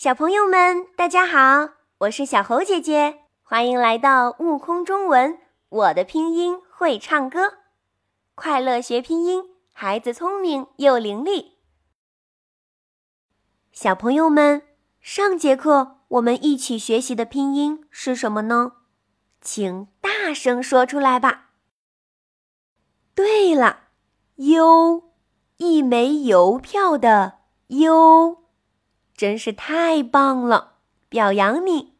小朋友们，大家好，我是小猴姐姐，欢迎来到悟空中文。我的拼音会唱歌，快乐学拼音，孩子聪明又伶俐。小朋友们，上节课我们一起学习的拼音是什么呢？请大声说出来吧。对了，邮，一枚邮票的邮。真是太棒了，表扬你！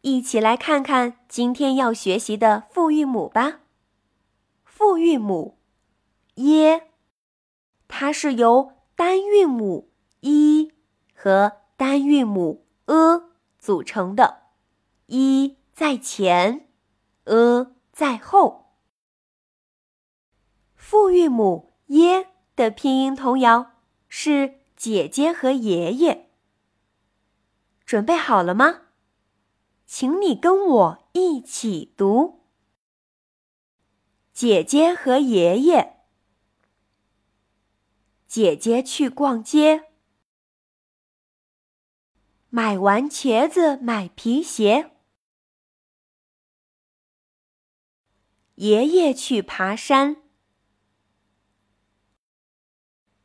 一起来看看今天要学习的复韵母吧。复韵母耶，它是由单韵母一和单韵母 e 组成的，一在前，e 在后。复韵母耶的拼音童谣是。姐姐和爷爷，准备好了吗？请你跟我一起读。姐姐和爷爷，姐姐去逛街，买完茄子买皮鞋。爷爷去爬山。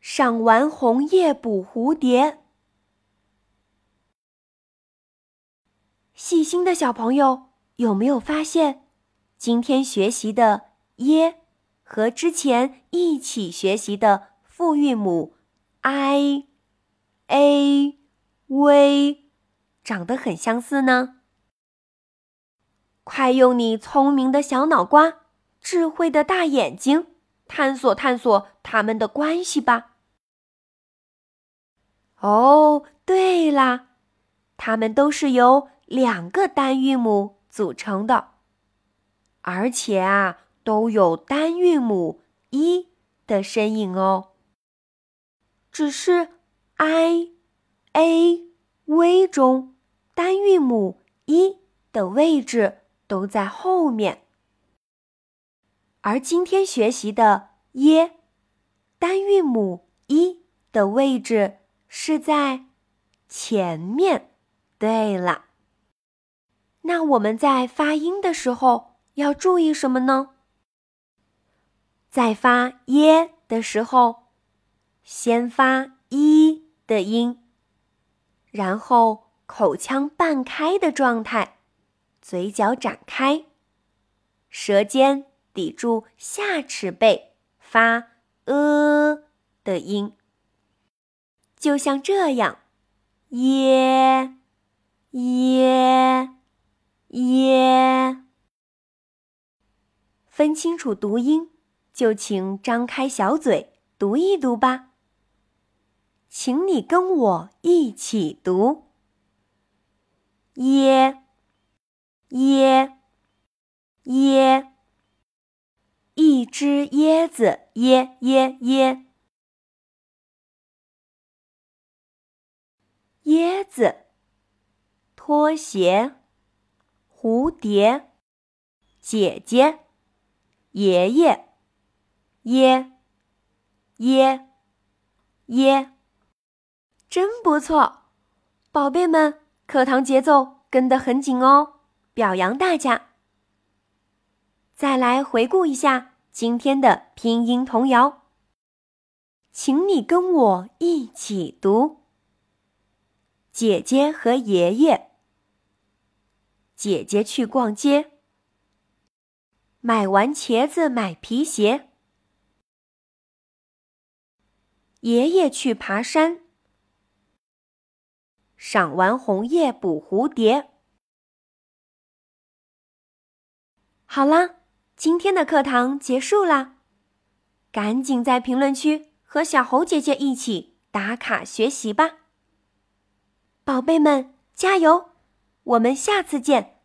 赏完红叶捕蝴蝶。细心的小朋友有没有发现，今天学习的耶和之前一起学习的复韵母 i、a、v 长得很相似呢？快用你聪明的小脑瓜、智慧的大眼睛，探索探索它们的关系吧！哦，对啦，它们都是由两个单韵母组成的，而且啊，都有单韵母一的身影哦。只是 i、a、v 中单韵母一的位置都在后面，而今天学习的耶单韵母一的位置。是在前面。对了，那我们在发音的时候要注意什么呢？在发耶的时候，先发一的音，然后口腔半开的状态，嘴角展开，舌尖抵住下齿背，发呃的音。就像这样，耶耶耶，分清楚读音，就请张开小嘴读一读吧。请你跟我一起读：耶耶耶，一只椰子，耶耶耶。椰子，拖鞋，蝴蝶，姐姐，爷爷，耶，耶，耶，真不错，宝贝们，课堂节奏跟得很紧哦，表扬大家。再来回顾一下今天的拼音童谣，请你跟我一起读。姐姐和爷爷，姐姐去逛街，买完茄子买皮鞋。爷爷去爬山，赏完红叶捕蝴蝶。好啦，今天的课堂结束啦，赶紧在评论区和小猴姐姐一起打卡学习吧。宝贝们，加油！我们下次见。